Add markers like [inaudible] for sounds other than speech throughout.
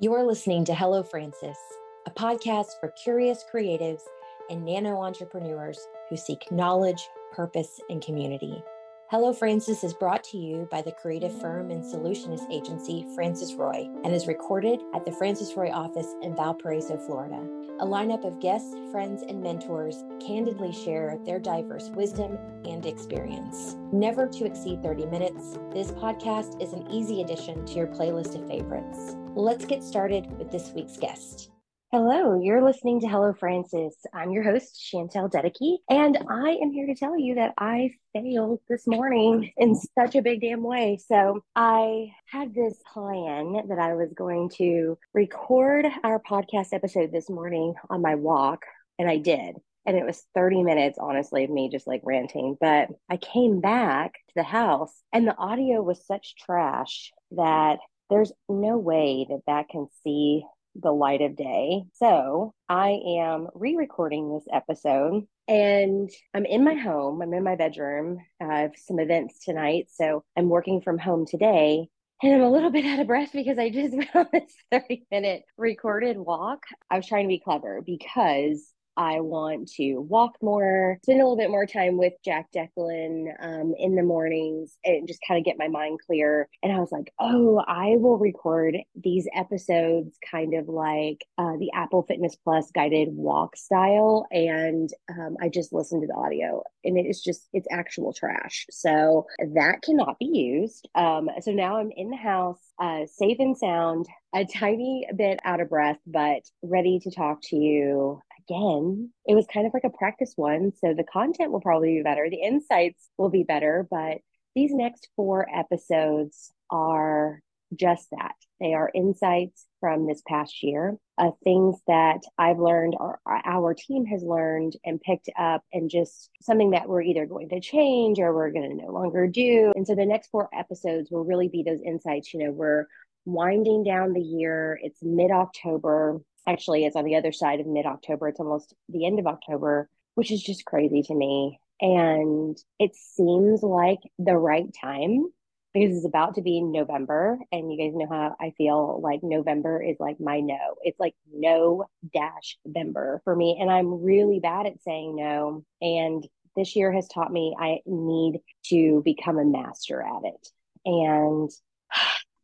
You are listening to Hello Frances, a podcast for curious creatives and nano entrepreneurs who seek knowledge, purpose, and community. Hello Frances is brought to you by the creative firm and solutionist agency Frances Roy and is recorded at the Frances Roy office in Valparaiso, Florida. A lineup of guests, friends, and mentors candidly share their diverse wisdom and experience. Never to exceed 30 minutes, this podcast is an easy addition to your playlist of favorites. Let's get started with this week's guest. Hello, you're listening to Hello Frances. I'm your host, Shantelle Dedicke, and I am here to tell you that I failed this morning in such a big damn way. So, I had this plan that I was going to record our podcast episode this morning on my walk, and I did. And it was 30 minutes, honestly, of me just like ranting. But I came back to the house, and the audio was such trash that there's no way that that can see the light of day. So I am re recording this episode and I'm in my home. I'm in my bedroom. I have some events tonight. So I'm working from home today. And I'm a little bit out of breath because I just [laughs] went on this 30 minute recorded walk. I was trying to be clever because I want to walk more, spend a little bit more time with Jack Declan um, in the mornings and just kind of get my mind clear. And I was like, oh, I will record these episodes kind of like uh, the Apple Fitness Plus guided walk style. And um, I just listened to the audio and it is just, it's actual trash. So that cannot be used. Um, so now I'm in the house, uh, safe and sound, a tiny bit out of breath, but ready to talk to you again, it was kind of like a practice one. So the content will probably be better, the insights will be better, but these next four episodes are just that. They are insights from this past year, uh, things that I've learned or our team has learned and picked up, and just something that we're either going to change or we're going to no longer do. And so the next four episodes will really be those insights. You know, we're winding down the year, it's mid October actually it's on the other side of mid October. It's almost the end of October, which is just crazy to me. And it seems like the right time because it's about to be November. And you guys know how I feel like November is like my no. It's like no dash November for me. And I'm really bad at saying no. And this year has taught me I need to become a master at it. And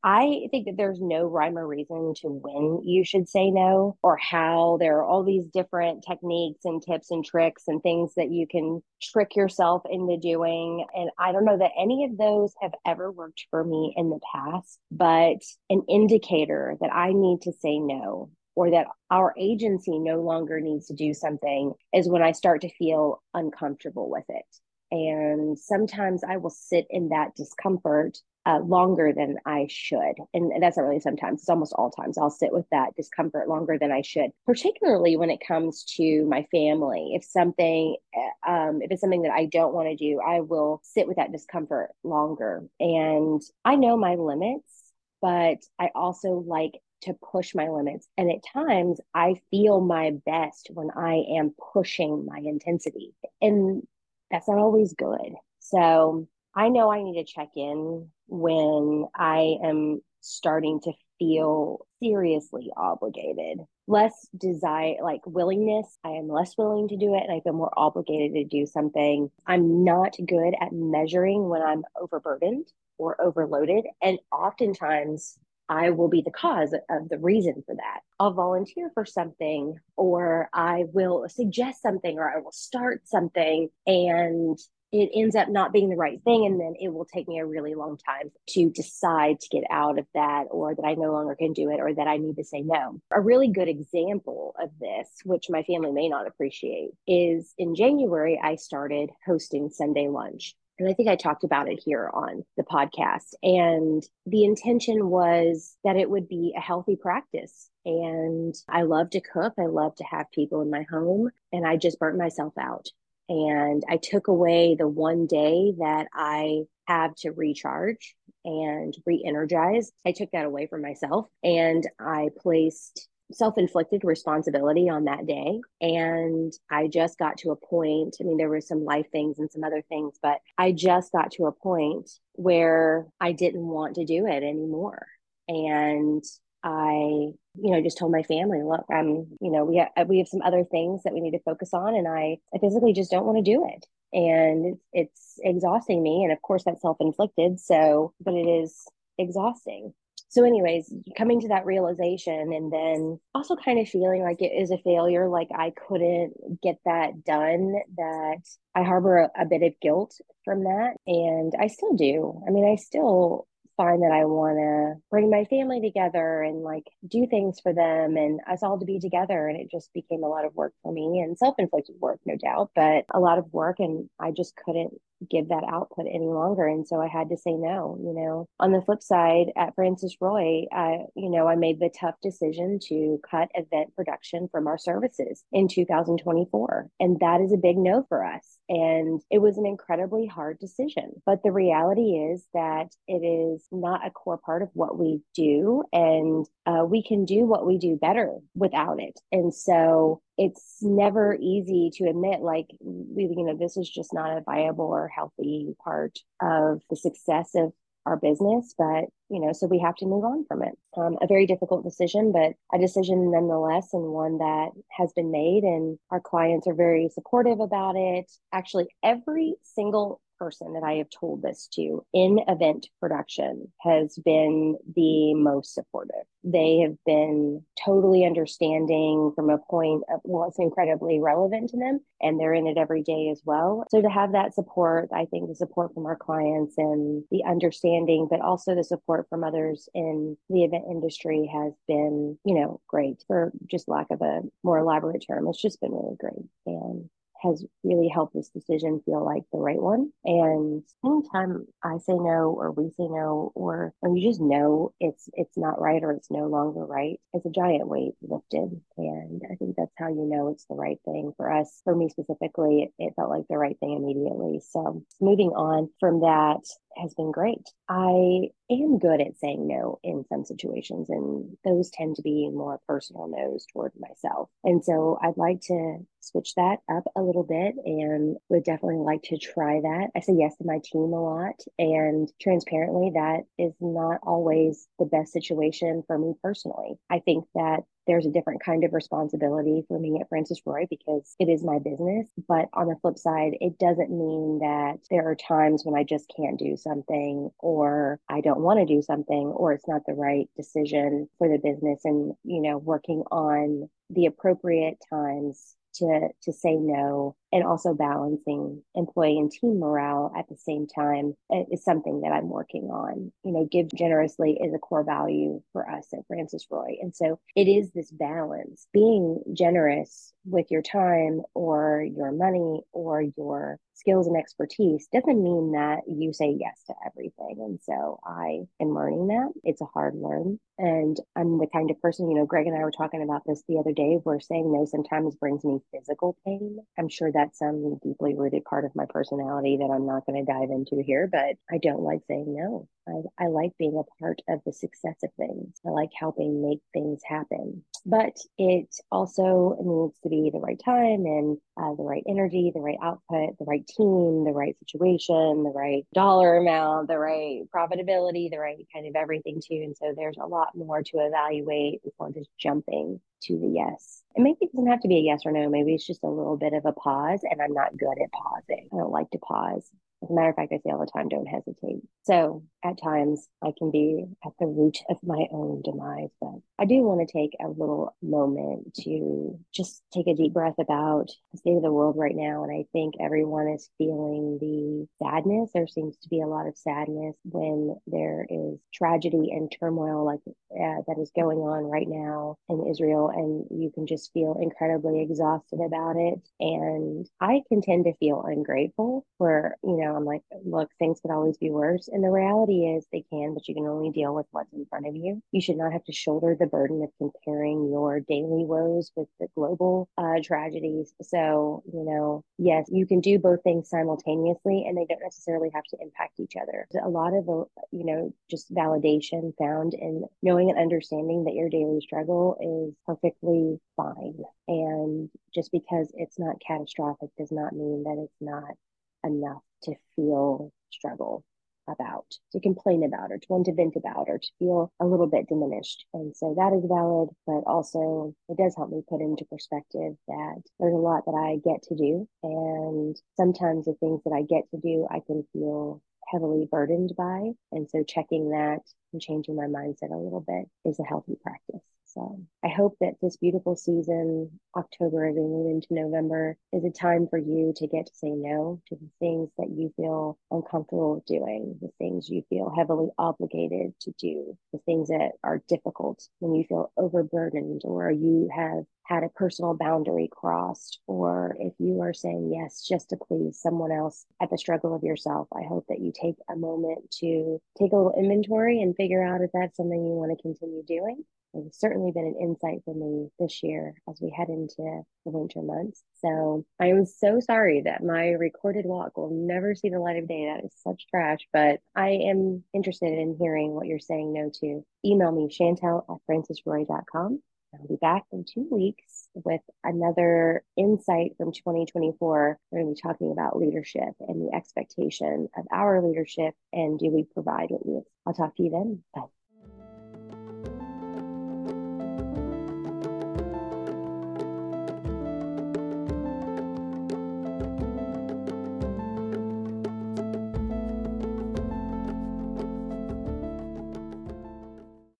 I think that there's no rhyme or reason to when you should say no or how. There are all these different techniques and tips and tricks and things that you can trick yourself into doing. And I don't know that any of those have ever worked for me in the past, but an indicator that I need to say no or that our agency no longer needs to do something is when I start to feel uncomfortable with it. And sometimes I will sit in that discomfort uh, longer than I should. And that's not really sometimes, it's almost all times. I'll sit with that discomfort longer than I should, particularly when it comes to my family. If something, uh, um, if it's something that I don't want to do, I will sit with that discomfort longer. And I know my limits, but I also like to push my limits. And at times I feel my best when I am pushing my intensity. And that's not always good. So I know I need to check in when I am starting to feel seriously obligated. Less desire, like willingness, I am less willing to do it and I feel more obligated to do something. I'm not good at measuring when I'm overburdened or overloaded. And oftentimes, I will be the cause of the reason for that. I'll volunteer for something, or I will suggest something, or I will start something, and it ends up not being the right thing and then it will take me a really long time to decide to get out of that or that I no longer can do it or that I need to say no. A really good example of this, which my family may not appreciate, is in January I started hosting Sunday lunch. And I think I talked about it here on the podcast. And the intention was that it would be a healthy practice. And I love to cook. I love to have people in my home. And I just burnt myself out and I took away the one day that I have to recharge and re energize. I took that away from myself and I placed self inflicted responsibility on that day. And I just got to a point. I mean, there were some life things and some other things, but I just got to a point where I didn't want to do it anymore. And I you know, just told my family, look, I'm, you know, we have, we have some other things that we need to focus on. And I, I physically just don't want to do it. And it's, it's exhausting me. And of course, that's self inflicted. So, but it is exhausting. So, anyways, coming to that realization and then also kind of feeling like it is a failure, like I couldn't get that done, that I harbor a, a bit of guilt from that. And I still do. I mean, I still find that I want to bring my family together and like do things for them and us all to be together. And it just became a lot of work for me and self inflicted work, no doubt, but a lot of work. And I just couldn't give that output any longer. And so I had to say no, you know. On the flip side, at Frances Roy, I, you know, I made the tough decision to cut event production from our services in 2024. And that is a big no for us. And it was an incredibly hard decision. But the reality is that it is not a core part of what we do. And uh, we can do what we do better without it. And so it's never easy to admit like you know this is just not a viable or healthy part of the success of our business but you know so we have to move on from it. Um, a very difficult decision but a decision nonetheless and one that has been made and our clients are very supportive about it. Actually every single person that I have told this to in event production has been the most supportive. They have been totally understanding from a point of, well, it's incredibly relevant to them and they're in it every day as well. So to have that support, I think the support from our clients and the understanding, but also the support from others in the event industry has been, you know, great for just lack of a more elaborate term. It's just been really great. Has really helped this decision feel like the right one. And anytime I say no or we say no or, or you just know it's it's not right or it's no longer right, it's a giant weight lifted. And I think that's how you know it's the right thing for us. For me specifically, it, it felt like the right thing immediately. So moving on from that, has been great. I am good at saying no in some situations, and those tend to be more personal no's toward myself. And so I'd like to switch that up a little bit and would definitely like to try that. I say yes to my team a lot, and transparently, that is not always the best situation for me personally. I think that there's a different kind of responsibility for me at Frances Roy because it is my business. But on the flip side, it doesn't mean that there are times when I just can't do something or I don't want to do something or it's not the right decision for the business and, you know, working on the appropriate times to to say no and also balancing employee and team morale at the same time eh, is something that I'm working on. You know, give generously is a core value for us at Frances Roy. And so it is this balance. Being generous with your time or your money or your skills and expertise doesn't mean that you say yes to everything. And so I am learning that. It's a hard learn. And I'm the kind of person, you know, Greg and I were talking about this the other day where saying no sometimes brings me physical pain. I'm sure that's some deeply rooted part of my personality that I'm not going to dive into here, but I don't like saying no. I, I like being a part of the success of things. I like helping make things happen. But it also needs to be the right time and uh, the right energy, the right output, the right team, the right situation, the right dollar amount, the right profitability, the right kind of everything too. And so there's a lot more to evaluate before just jumping to the yes. And maybe it doesn't have to be a yes or no. Maybe it's just a little bit of a pause, and I'm not good at pausing. I don't like to pause. As a matter of fact, I say all the time, don't hesitate. So at times I can be at the root of my own demise, but I do want to take a little moment to just take a deep breath about the state of the world right now. And I think everyone is feeling the sadness. There seems to be a lot of sadness when there is tragedy and turmoil like uh, that is going on right now in Israel. And you can just feel incredibly exhausted about it. And I can tend to feel ungrateful for, you know, I'm like, look, things could always be worse. And the reality is they can, but you can only deal with what's in front of you. You should not have to shoulder the burden of comparing your daily woes with the global uh, tragedies. So, you know, yes, you can do both things simultaneously and they don't necessarily have to impact each other. A lot of, you know, just validation found in knowing and understanding that your daily struggle is perfectly fine. And just because it's not catastrophic does not mean that it's not enough to feel struggle. about, to complain about, or to want to vent about, or to feel a little bit diminished. And so that is valid, but also it does help me put into perspective that there's a lot that I get to do. And sometimes the things that I get to do, I can feel heavily burdened by. And so checking that and changing my mindset a little bit is a healthy practice. So I hope that this beautiful season, October move into November, is a time for you to get to say no to the things that you feel uncomfortable doing, the things you feel heavily obligated to do, the things that are difficult when you feel overburdened or you have had a personal boundary crossed, or if you are saying yes just to please someone else at the struggle of yourself, I hope that you take a moment to take a little inventory and figure out if that's something you want to continue doing it's certainly been an insight for me this year as we head into the winter months. So I am so sorry that my recorded walk will never see the light of day. That is such trash, but I am interested in hearing what you're saying no to. Email me, shantelle at francesroy.com. I'll be back in two weeks with another insight from 2024. We're going to be talking about leadership and the expectation of our leadership and do we provide what we I'll talk to you then. Bye.